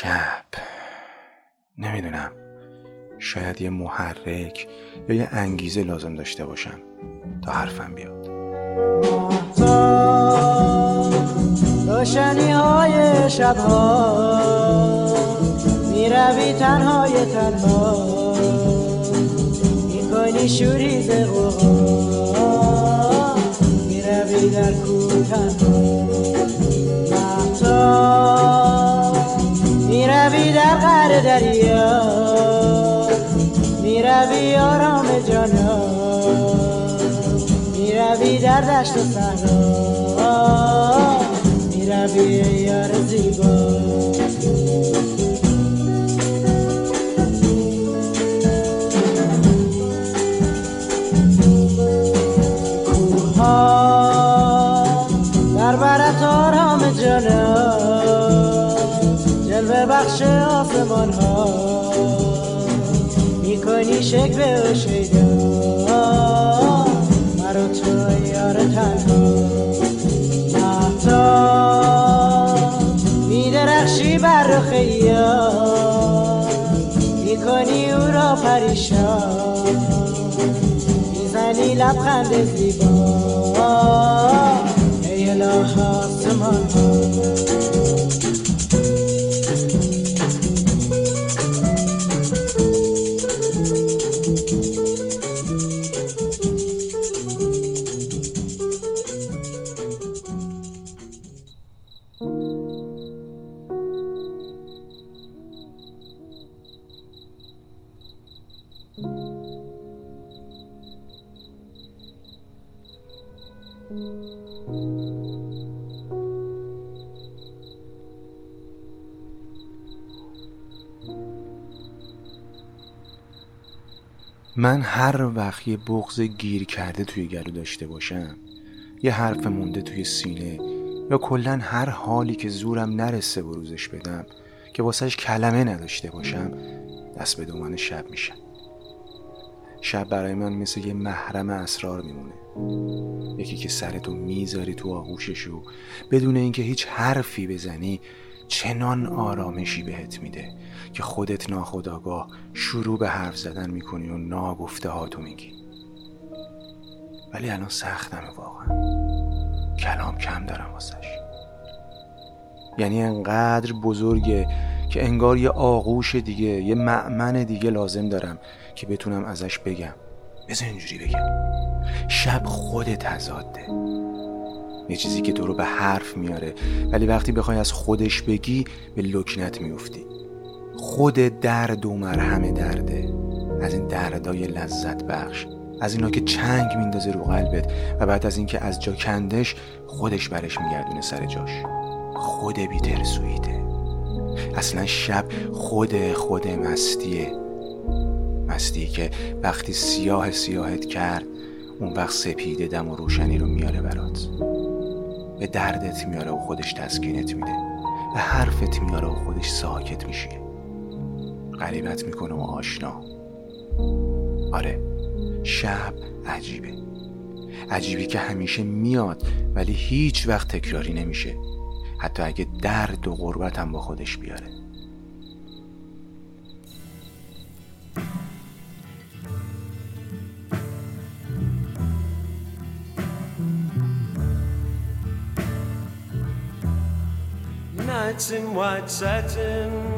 شب. نمی‌دونم. شاید یه محرک یا یه انگیزه لازم داشته باشم تا حرفم بیاد. روشنی های شبها. می‌روی تنهای تنها. می‌کنی شوری زغوها می‌روی در کوه تنها می‌روی در قر دریا می‌روی آرام جانا می‌روی در دشت و صحرا می‌روی یار زیبا. بخش آسمان ها می‌کنی شکل و شیدا مرا تو یار تنها. مهتا میدرخشی بر رخ می‌کنی او را پریشان. می‌زنی لبخند زیبا. ای اله آسمان ها من هر وقت یه بغز گیر کرده توی گلو داشته باشم یه حرف مونده توی سینه یا کلا هر حالی که زورم نرسه بروزش بدم که واسهش کلمه نداشته باشم دست به دومن شب میشم. شب برای من مثل یه محرم اسرار میمونه. یکی که سرتو می‌ذاری تو آغوشش و بدون اینکه هیچ حرفی بزنی چنان آرامشی بهت میده. که خودت ناخداگاه شروع به حرف زدن می‌کنی و ناگفته هاتو میگی. ولی الان سختمه واقعا. کلام کم دارم واسش. یعنی انقدر بزرگه که انگار یه آغوش دیگه یه معمن دیگه لازم دارم که بتونم ازش بگم. بذار اینجوری بگم. شب خود تزاده یه چیزی که تو رو به حرف میاره. ولی وقتی بخوای از خودش بگی به لکنت میفتی خود درد و مرهم درده. از این دردای لذت بخش از اینا که چنگ میندازه رو قلبت و بعد از اینکه از جا کندش خودش برش میگردونه سر جاش. خود بیترسویده اصلا شب خود خود مستیه. مستی که وقتی سیاه سیاهت کرد اون وقت سپیده دم و روشنی رو میاره برات. به دردت میاره و خودش تسکینت میده. به حرفت میاره و خودش ساکت میشه غریبت می‌کنه و آشنا. آره شب عجیبه. عجیبی که همیشه میاد ولی هیچ وقت تکراری نمیشه. حتی اگه درد و غربت هم با خودش بیاره. Nights in white satin,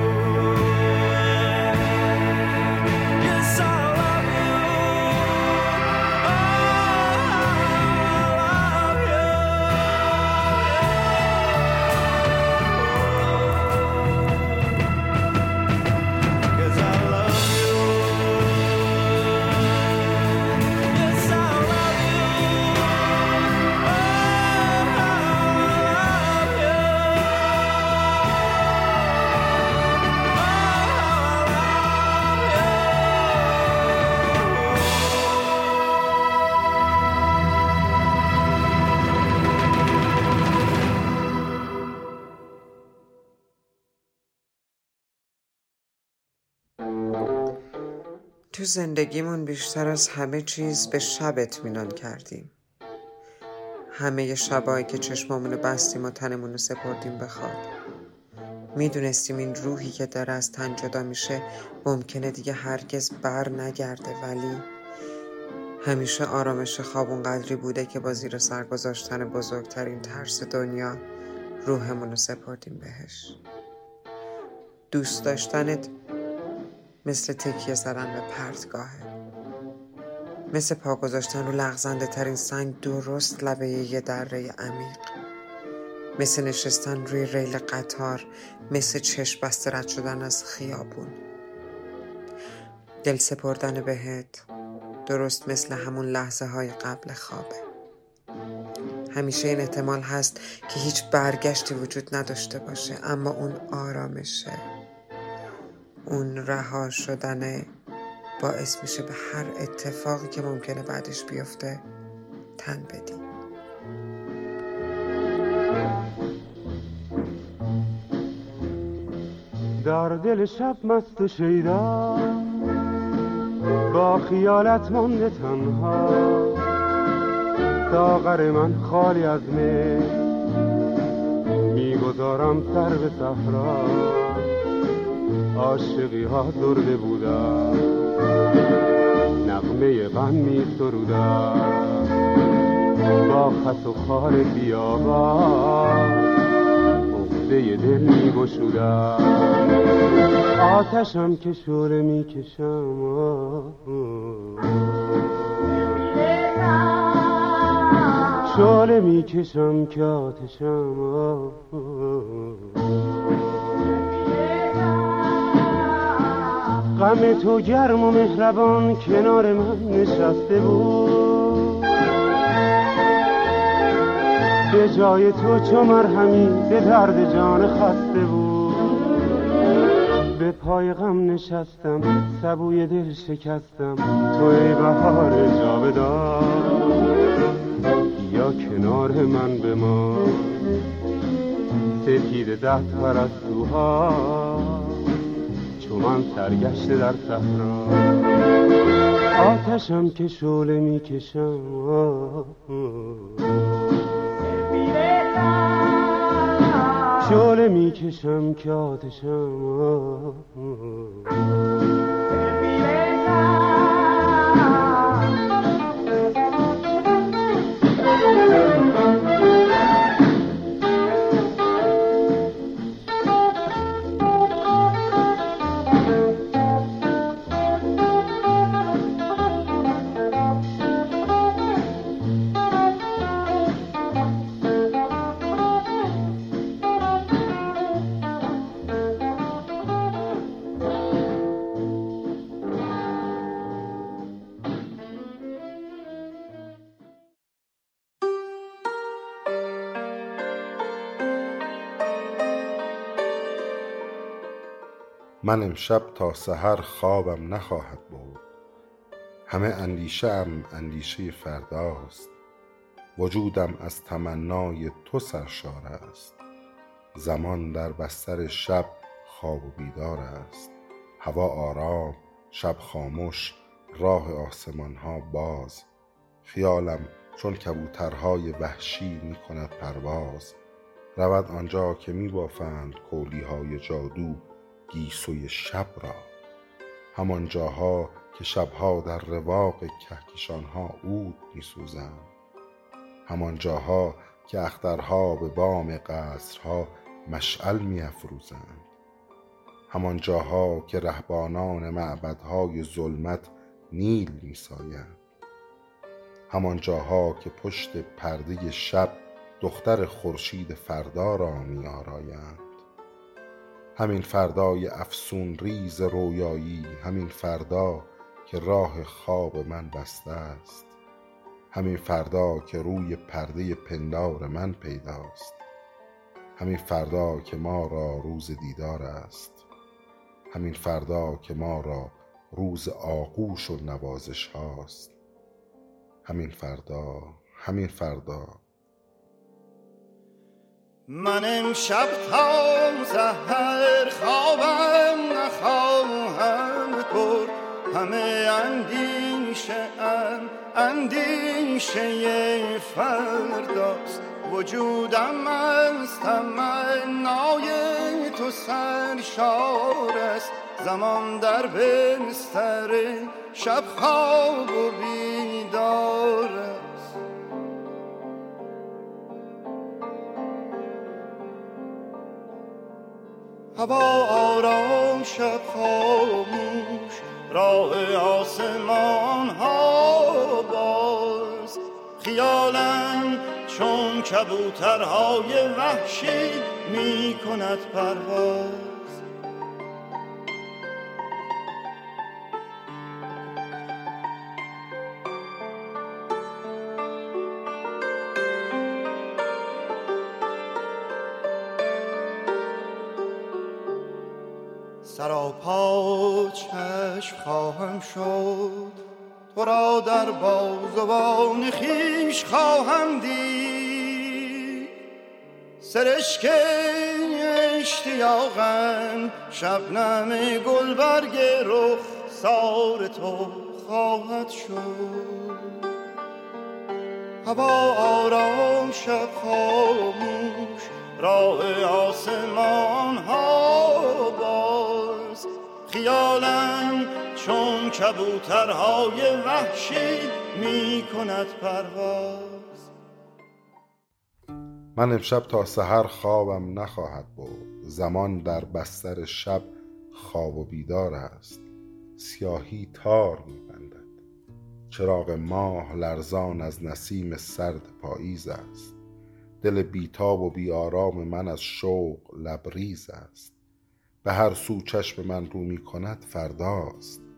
تو زندگیمون بیشتر از همه چیز به شب اطمینان کردیم. همه شبایی که چشمامونو بستیم و تنمونو سپردیم به خواب می‌دونستیم این روحی که داره از تن جدا میشه ممکنه دیگه هرگز بر نگرده ولی همیشه آرامش خواب اونقدری بوده که با زیر سر گذاشتن بزرگترین ترس دنیا روحمونو سپردیم بهش. دوست داشتنت مثل تکیه زدن به پرتگاهه. مثل پا گذاشتن رو لغزنده ترین سنگ درست لبه یه دره عمیق. مثل نشستن روی ریل قطار مثل چشم بسته رد شدن از خیابون. دل سپردن بهت درست مثل همون لحظه های قبل خوابه. همیشه این احتمال هست که هیچ برگشتی وجود نداشته باشه اما اون آرامشه. اون رها شدن باعث میشه به هر اتفاقی که ممکنه بعدش بیفته تن بدی. در دل شب مست شیدا با خیالت مانده تنها. ساغر من خالی از می می‌گذارم سر به صحرا. عاشقی ها درده بودن نغمه غم می سرودن با خس و خار بیابان عقده دل می آتشم که شوره می کشم. شوله می کشم که آتشم. غم تو گرم و مهربان کنار من نشسته بود. به جای تو چو مرهمی به درد جان خسته بود. به پای غم نشستم سبوی دل شکستم. تو ای بهار جاودان یا کنار من به ما سپید ده پرستوها. من سرگشته در صحرا. آتشم که شعله می‌کشم. شعله می‌کشم که آتشم. من امشب تا سحر خوابم نخواهد بود همه اندیشه ام اندیشه فرداست. وجودم از تمنای تو سرشار است. زمان در بستر شب خواب و بیدار است. هوا آرام شب خاموش راه آسمان ها باز. خیالم چون کبوترهای وحشی می کند پرواز. رود آنجا که می بافند کولی های جادو گیسوی شب را. همان جاها که شبها در رواق کهکشان ها عود می سوزند همان جاها که اخترها به بام قصرها مشعل می افروزند همان جاها که رهبانان معبدهای ظلمت نیل می سایند همان جاها که پشت پرده شب دختر خورشید فردا را می آرایند همین فردای افسون ریز رویایی همین فردا که راه خواب من بسته است. همین فردا که روی پرده پندار من پیداست. همین فردا که ما را روز دیدار است. همین فردا که ما را روز آغوش و نوازش هاست. همین فردا همین فردا من امشب تا سحر خوابم نخواهم برد. همه اندیشه ام اندیشه فرداست. وجودم از تمنای تو سرشار است. زمان در بستر شب خواب و بیدار هوا آرام شب خاموش راه آسمان ها باز. خیالم چون کبوترهای وحشی می کند پرواز. تو را در بازوان خیش خواهم دید. سرشک اشتیاقم شبنم گلبرگ رخ سار تو خواهد شد. هوا آرام شب خاموش راه آسمان ها باز. خیالم چون کبوترهای وحشی می کند پرواز. من امشب تا سحر خوابم نخواهد بود زمان در بستر شب خواب و بیدار است. سیاهی تار میبندد. چراغ ماه لرزان از نسیم سرد پاییز است. دل بیتاب و بیآرام من از شوق لبریز است. به هر سو چشم من رو می کند فرداست.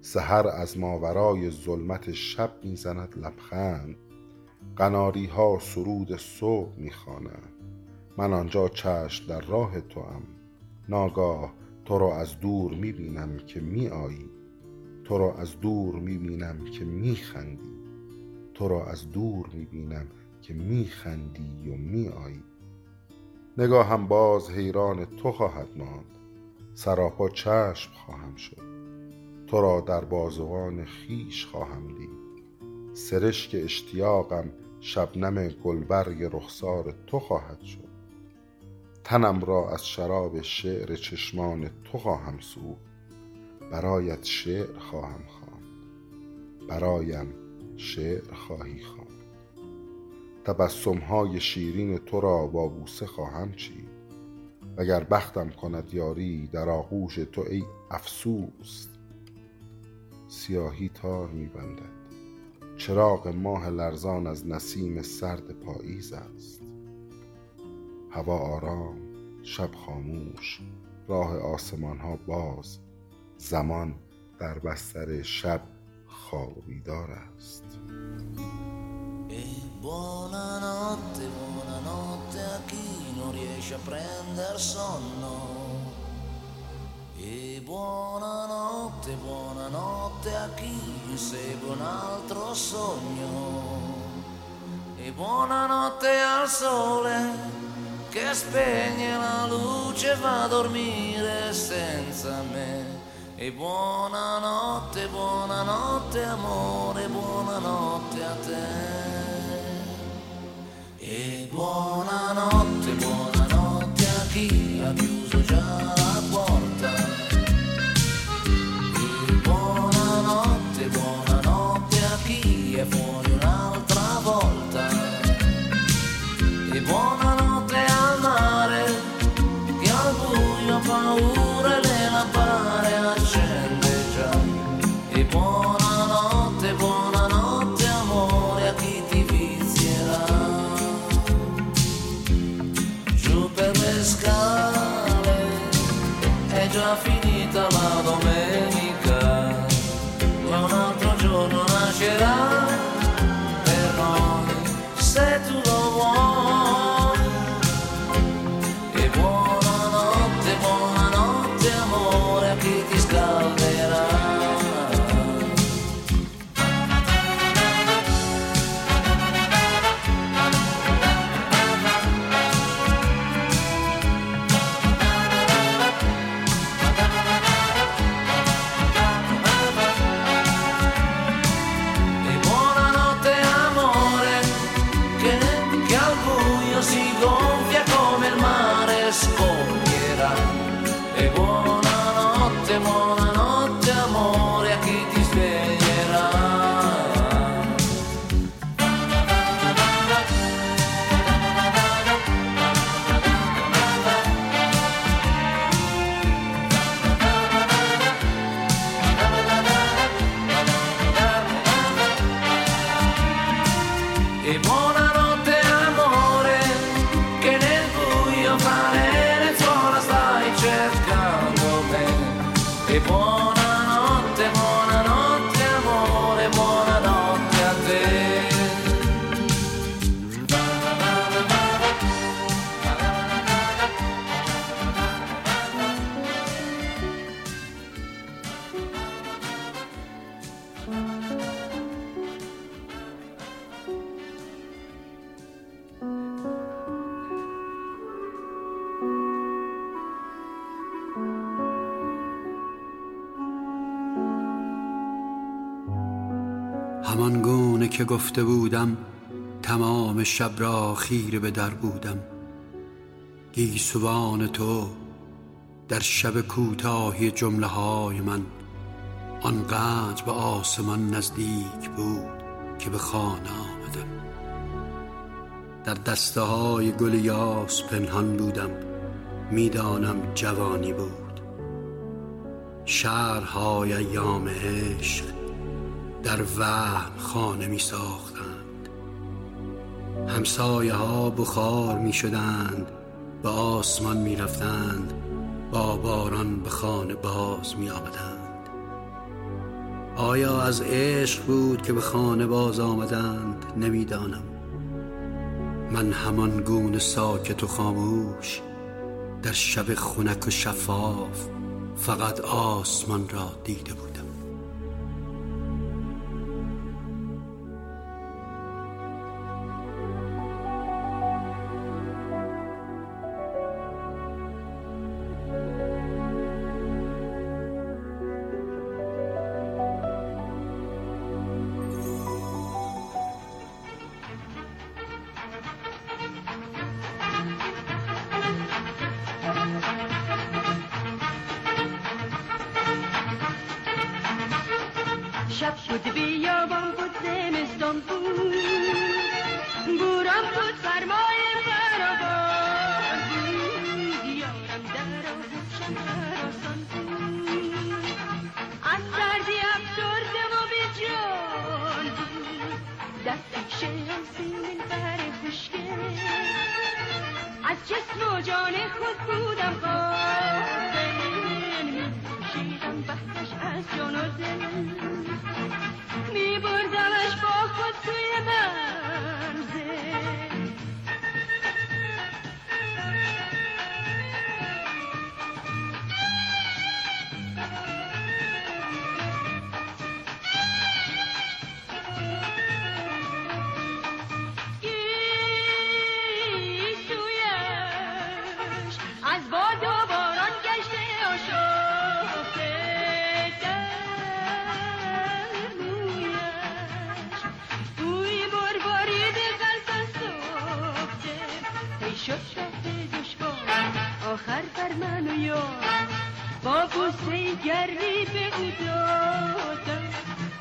سحر از ماورای ظلمت شب می‌زند لبخند. قناری ها سرود صبح می‌خوانند. من آنجا چشم در راه تو ام ناگاه تو را از دور می‌بینم که می آیی تو را از دور می‌بینم که میخندی. تو را از دور می‌بینم که میخندی و میآیی. نگاهم باز حیران تو خواهد ماند. سراپا چشم خواهم شد. تو را در بازوان خیش خواهم دید. سرشک اشتیاقم شبنم گلبرگ رخسار تو خواهد شد. تنم را از شراب شعر چشمان تو خواهم سوخت. برایت شعر خواهم خواند. برایم شعر خواهی خواند. تبسم های شیرین تو را با بوسه خواهم چید. وگر بختم کند یاری در آغوش تو ای افسوس سیاهی تار میبندد. چراغ ماه لرزان از نسیم سرد پاییز است. هوا آرام شب خاموش راه آسمان ها باز زمان در بستر شب خواب بیدار است Buonanotte, buonanotte a chi non riesce a prendere sonno. E buonanotte, buonanotte a chi segue un altro sogno. E buonanotte al sole che spegne la luce va a dormire senza me. E buonanotte, buonanotte amore, buonanotte a te. E buonanotte, buonanotte a chi ha chiuso گفته بودم تمام شب را خیره به در بودم. گیسوان تو در شب کوتاهی جمله های من آنقدر به آسمان نزدیک بود که به خانه آمدم. در دسته های گل یاس پنهان بودم می‌دانم جوانی بود. شهرهای ایام عشق در وهم خانه می ساختند. همسایه ها بخار می شدند به آسمان می رفتند با باران به خانه باز می آمدند. آیا از عشق بود که به خانه باز آمدند؟ نمی‌دانم من همان گونه ساکت و خاموش در شب خنک و شفاف فقط آسمان را دیده بودم. خود بودم غافل می‌پوشیدم بحرش از جان و دل. می با خود توی منزل آخر بر من و یار با بوسه گرمی به او دادم.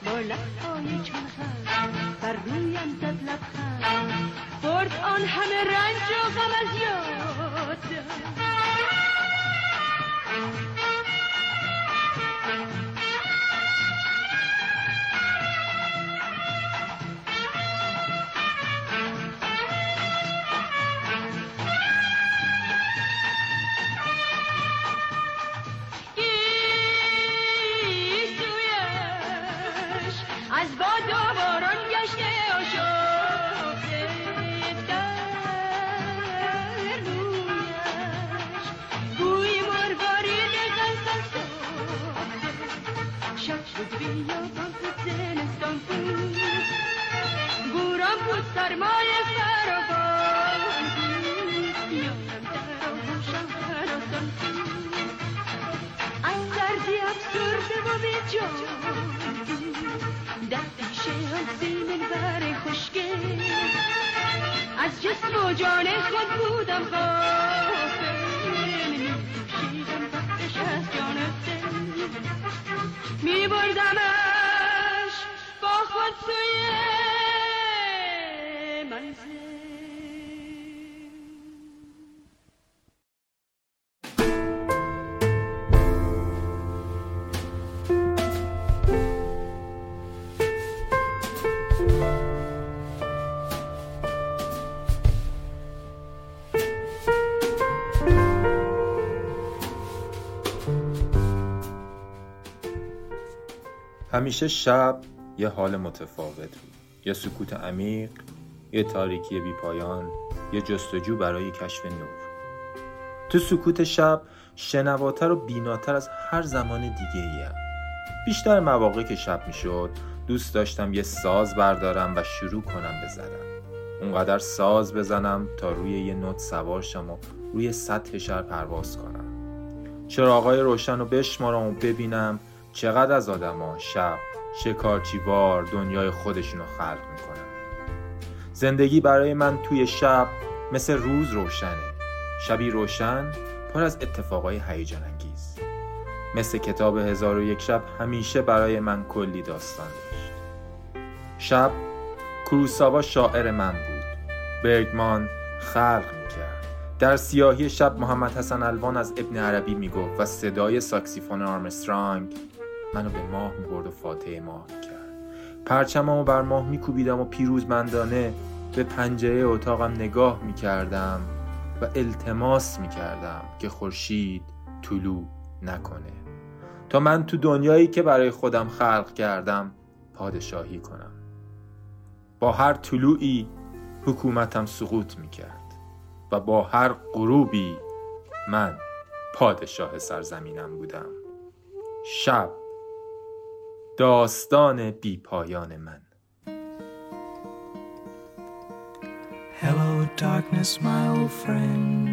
با لبهای چون خم بر رویم زد لبخند. برد آن همه رنج و غم از یادم. سرمایه فراوان بود از سردی افسرده و بی جان. در پیش آن زمین بر خوشگل از جسم و جان خود بودم غافل میبردمش همیشه شب یه حال متفاوت بود. یه سکوت عمیق یه تاریکی بیپایان یه جستجو برای کشف نور. تو سکوت شب شنواتر و بیناتر از هر زمان دیگه ایم بیشتر مواقع که شب می‌شد دوست داشتم یه ساز بردارم و شروع کنم بزنم. اونقدر ساز بزنم تا روی یه نوت سوار شم و روی سطح شهر پرواز کنم. چراغای روشن رو بشمارم و ببینم چقدر از آدما شب شکارچیوار دنیای خودشونو خلق می‌کنن. زندگی برای من توی شب مثل روز روشنه. شبی روشن پر از اتفاقای هیجان انگیز مثل کتاب هزار و یک شب همیشه برای من کلی داستان داشت. شب کروساوا شاعر من بود. برگمان خلق می‌کرد. در سیاهی شب محمد حسن الوان از ابن عربی می‌گفت و صدای ساکسیفون آرمسترانگ منو به ماه می‌برد و فاتحه ماه می‌کرد. پرچممو بر ماه میکوبیدم و پیروزمندانه به پنجره اتاقم نگاه می‌کردم و التماس می‌کردم که خورشید طلوع نکنه. تا من تو دنیایی که برای خودم خلق کردم پادشاهی کنم. با هر طلوعی حکومتم سقوط می‌کرد و با هر غروبی من پادشاه سرزمینم بودم. شب داستان بیپایان من Hello, darkness, my old friend.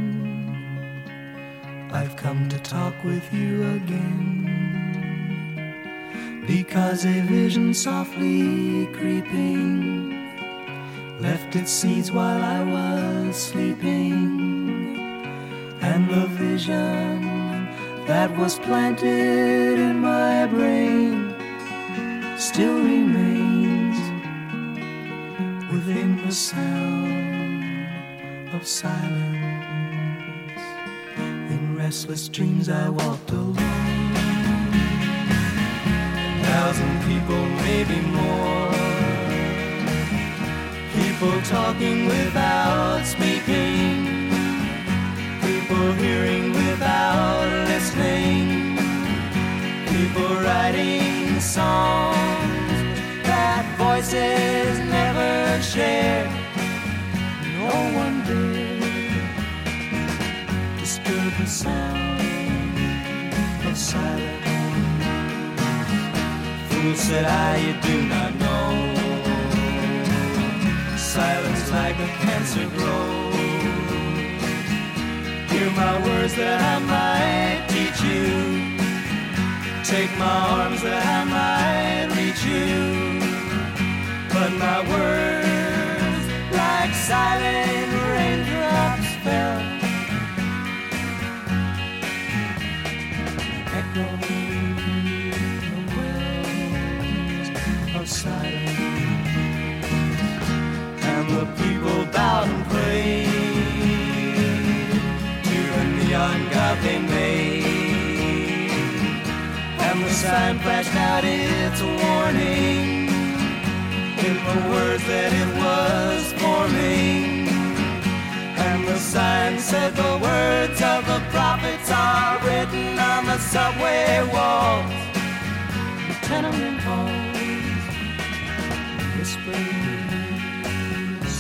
I've come to talk with you again. Because a vision softly creeping left its seeds while I was sleeping. And the vision that was planted in my brain still remains within the sound of silence. In restless dreams, I walked alone. A thousand people, maybe more. People talking without speaking. People hearing without listening. People writing songs voices never share. No one did disturb the sound of silence. Fool said I, you do not know. Silence like a cancer grows. Hear my words that I might teach you. Take my arms that I might reach you. But my words, like silent raindrops, fell, echoing the wells of silence. And the people bowed and prayed to the neon god they made. And the sign flashed out its warning in the words that it was forming. And the sign said the words of the prophets are written on the subway walls, tenement halls, whispering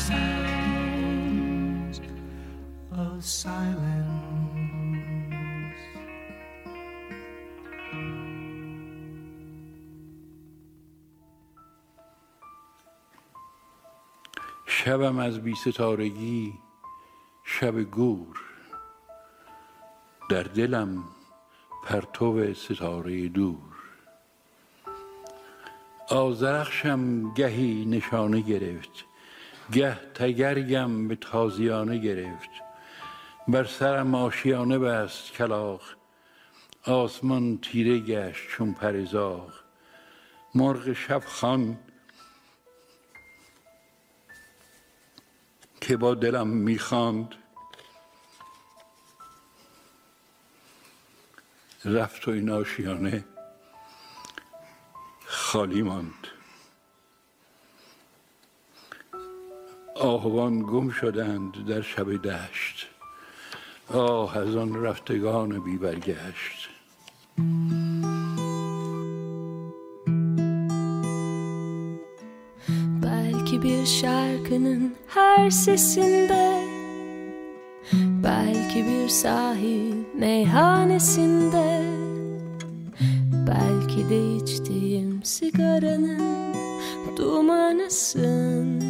sounds of silence. شبم از بی ستارگی شب گور. در دلم پرتو ستاره دور. آزرخشم گهی نشانه گرفت. گه تگرگم به تازیانه گرفت. بر سرم آشیانه بست کلاق آسمان تیره گشت چون پرزاق مرغ شب خان که با دلم می‌خواند. رفت و این آشیانه خالی ماند. آهوان گم شدند در شب دشت. آه از آن رفتگان بی برگشت bir şarkının her sesinde. Belki bir sahil meyhanesinde. Belki de içtiğim sigaranın dumanısın.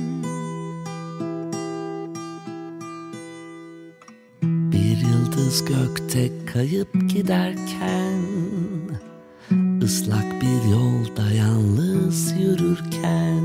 Bir yıldız gökte kayıp giderken ıslak bir yolda yalnız yürürken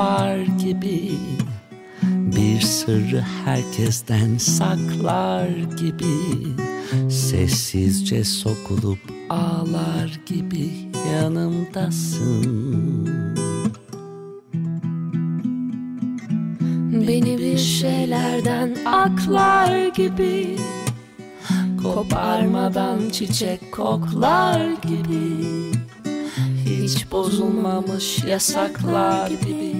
var gibi. Bir sırrı herkesten saklar gibi. Sessizce sokulup ağlar gibi yanımdasın. Beni bir şeylerden aklar gibi. Koparmadan çiçek koklar gibi. Hiç bozulmamış yasaklar gibi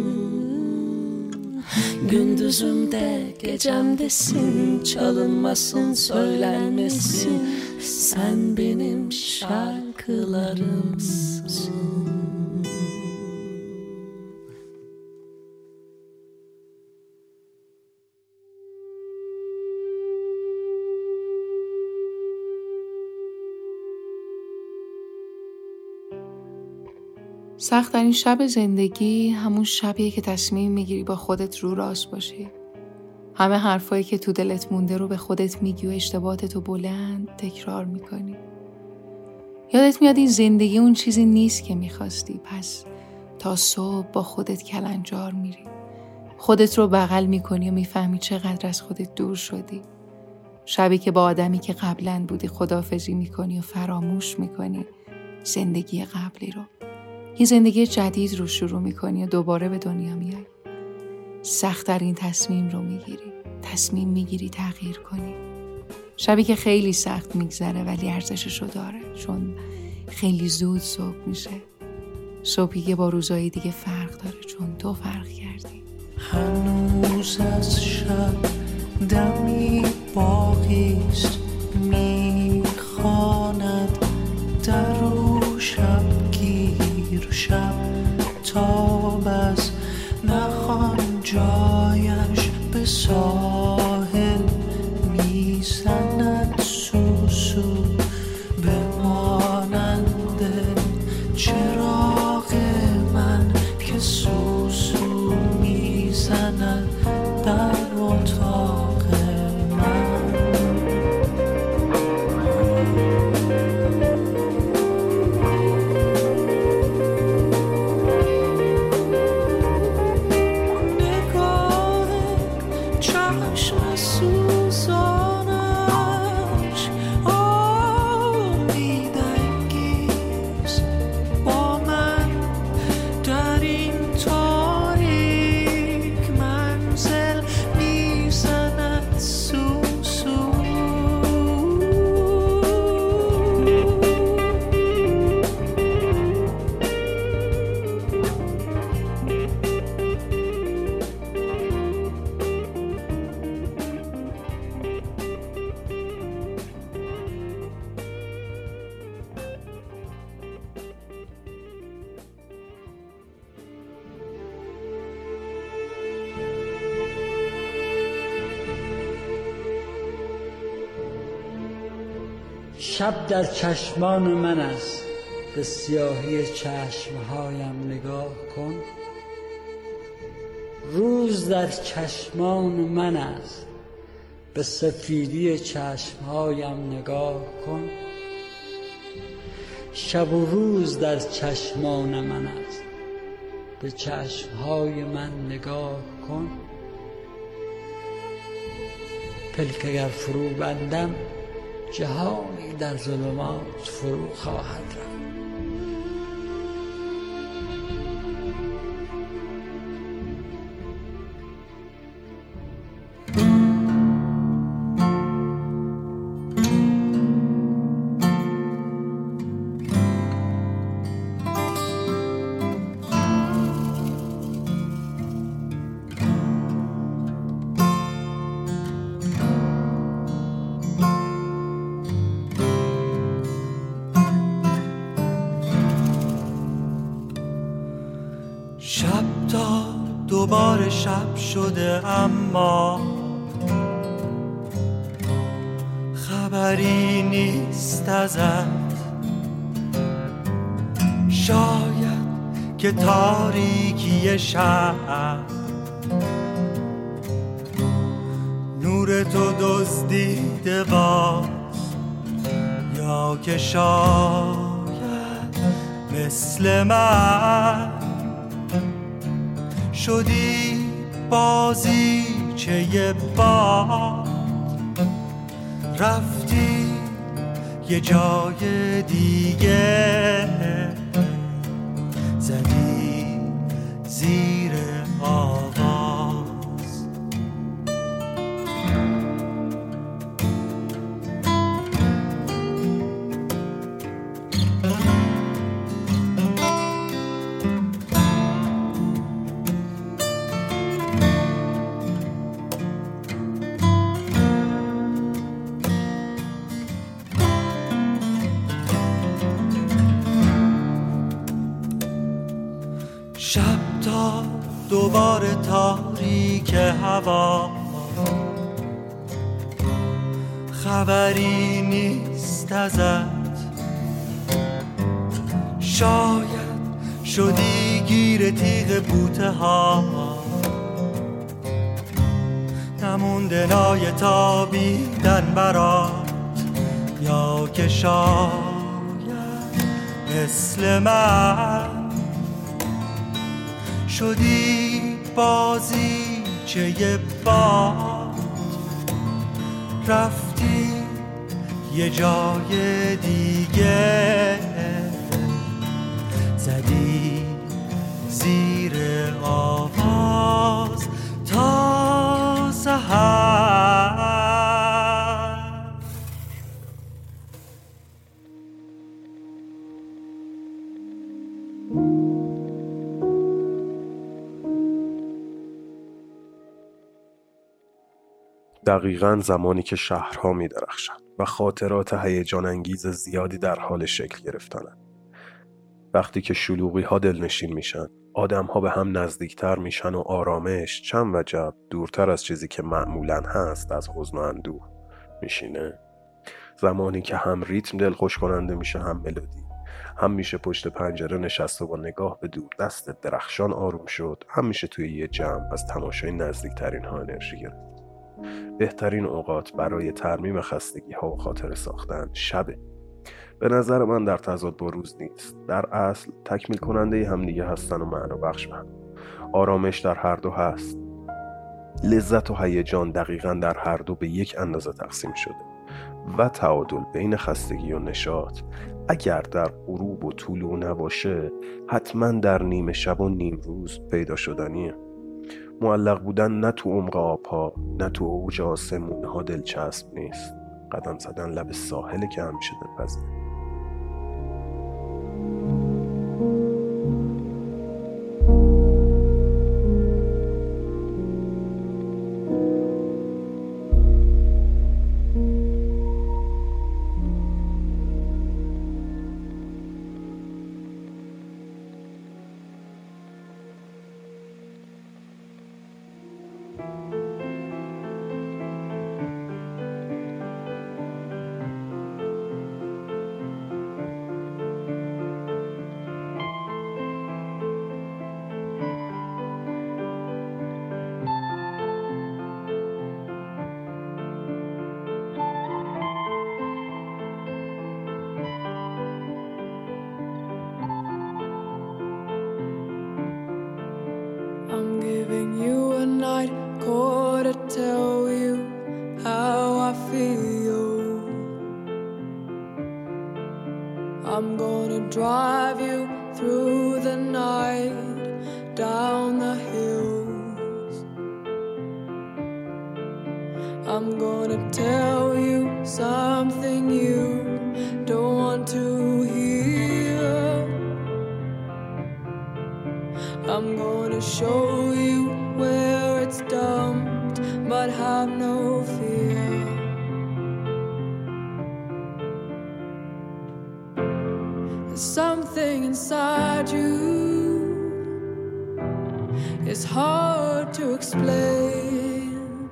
Gündüzümde gecemdesin Çalınmasın söylenmesin. Sen benim şarkılarımsın سختترین شب زندگی همون شبیه که تصمیم می‌گیری با خودت رو راست باشی. همه حرفایی که تو دلت مونده رو به خودت میگی و اشتباهاتتو بلند تکرار می‌کنی. یادت میاد این زندگی اون چیزی نیست که می‌خواستی پس تا صبح با خودت کلنجار میری. خودت رو بغل می‌کنی و می‌فهمی چقدر از خودت دور شدی. شبی که با آدمی که قبلا بودی خدافزی می‌کنی و فراموش می‌کنی زندگی قبلی رو. یه زندگی جدید رو شروع می‌کنی و دوباره به دنیا میای سختترین تصمیم رو می‌گیری. تصمیم می‌گیری تغییر کنی. شبی که خیلی سخت میگذره ولی ارزشش رو داره چون خیلی زود صبح میشه. صبحی که با روزهای دیگه فرق داره چون تو فرق کردی. هنوز از شب دمی باقیست در چشمان من است. به سیاهی چشمهایم نگاه کن. روز در چشمان من است. به سفیدی چشمهایم نگاه کن. شب و روز در چشمان من است. به چشمهای من نگاه کن. پلک اگر فرو بندم جهانی در ظلمات فرو خواهد رفت. رفتی یه جای دیگه. زدی زیر آواز خبری نیست ازت. شاید شدی گیر تیغ بوته ها. نمونده نای تابیدن برات. یا که شاید مثل من. شدی بازی چه باد. رفتی یه جای دیگه. زدی زیر آواز تا سهر دقیقا زمانی که شهرها می درخشند و خاطرات هیجان انگیز زیادی در حال شکل گرفتنند. وقتی که شلوغی ها دلنشین میشن آدم ها به هم نزدیکتر میشن و آرامش چند وجب دورتر از چیزی که معمولا هست از حزن و اندوه میشینه. زمانی که هم ریتم دلخوش کننده میشه هم ملودی. هم میشه پشت پنجره نشست و با نگاه به دور دست درخشان آروم شد. هم میشه توی یه جمع از تماشای نزدیکترین ها انرژی گرفت. بهترین اوقات برای ترمیم خستگی ها و خاطر ساختن شبه. به نظر من در تضاد با روز نیست. در اصل تکمیل کننده همدیگه هستن و معنا بخش هم آرامش در هر دو هست. لذت و هیجان دقیقا در هر دو به یک اندازه تقسیم شده. و تعادل بین خستگی و نشاط اگر در غروب و طلوع نباشه حتما در نیمه شب و نیم روز پیدا شدنیه. معلق بودن نه تو عمق آبها نه تو اوج آسمون ها دلچسب نیست. قدم زدن لب ساحل که همیشه دلپذیره. Show you where it's dumped, but have no fear. There's something inside you, it's hard to explain.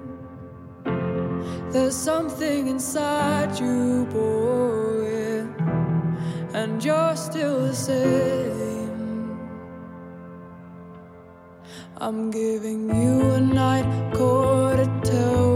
There's something inside you, boy, and you're still the same. I'm giving you a night call to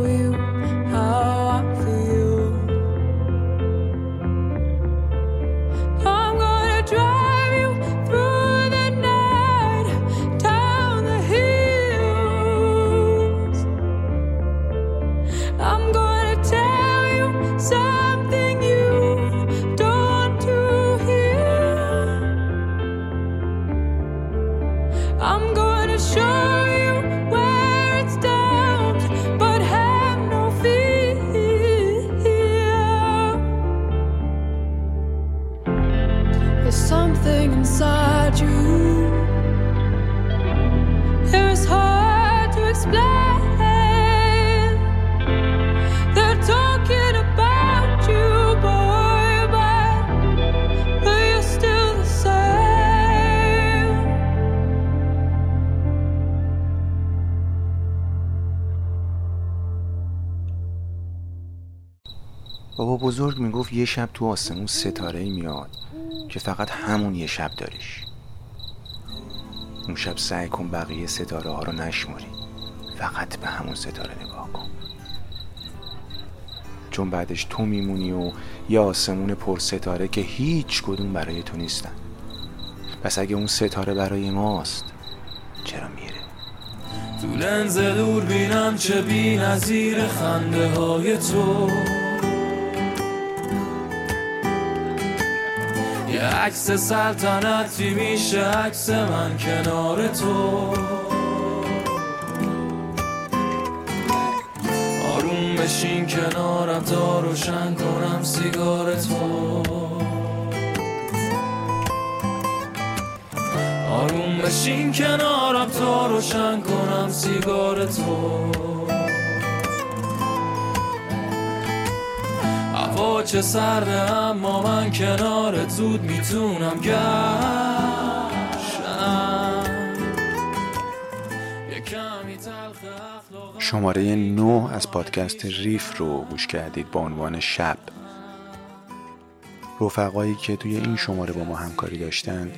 بابا بزرگ می‌گفت یه شب تو آسمون ستاره میاد که فقط همون یه شب داریش اون شب سعی کن بقیه ستاره ها رو نشماری. فقط به همون ستاره نگاه کن. چون بعدش تو میمونی و یه آسمون پر ستاره که هیچ کدوم برای تو نیستن. پس اگه اون ستاره برای ماست چرا میره؟ تو لنز دور بینم چه بی نظیر خنده های تو. عکس سلطنتی میشه عکس من کنار تو. آروم بشین کنارم تا روشن کنم سیگار تو. آروم بشین کنارم تا روشن کنم سیگار تو. هوا چه سرده اما من کنار زود می‌تونم گشم شماره 9 از پادکست ریف رو گوش کردید با عنوان شب. رفقایی که توی این شماره با ما همکاری داشتند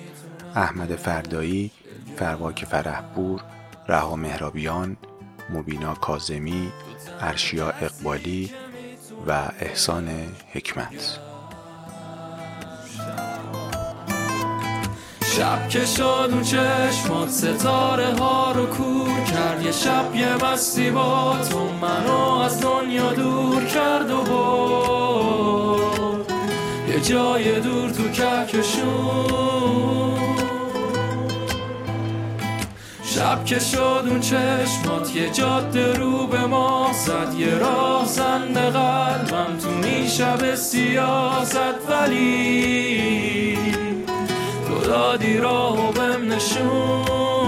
احمد فردایی، فرواک فرحپور، رها مهرابیان، مبینا کازمی، ارشیا اقبالی و احسان حکمت. شب اون چشمات ستاره ها رو کور کرد. یه شب یه مستی با تو منو از دنیا دور کرد و برد. یه جای دور تو کهکشون. شب که شد اون چشمات یه جاده رو به ما زد یه راه زنده قلبم تو شب سیاه زد ولی تو دادی راهو بهم نشون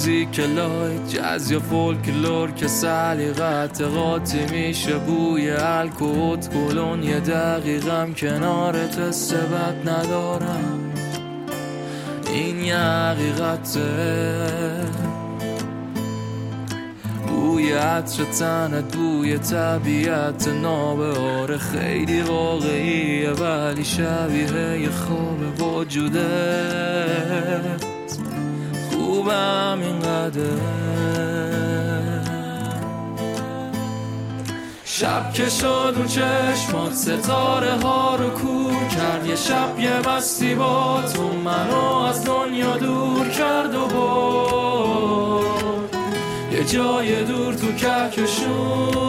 یه موزیک لایت جز یا فولکلور که سلیقت قاطی میشه بوی الکوت. کلون یه دقیقم کنارت سبت ندارم. این یه حقیقته. بوی عطر تنت بوی طبیعت نابهاره خیلی واقعیه ولی شبیه یه خواب وجودت خوبم اینقدر شب که شد اون چشمات ستاره ها رو کور کرد یه شب یه مستی با تو منو از دنیا دور کرد و برد یه جای دور تو کهکشون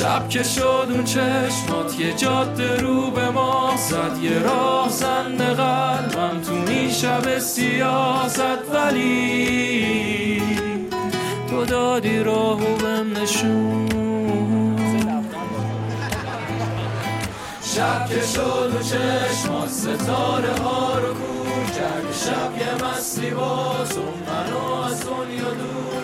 شب که شد اون چشمات یه جاده رو به ما زد یه راه زنده قلبم تو این شب سیاه زد. ولی تو دادی راهو بهم نشون. شب که شد و چشمات ستاره ها رو کور کرد. شب یه مستی با تو منو از دنیا دور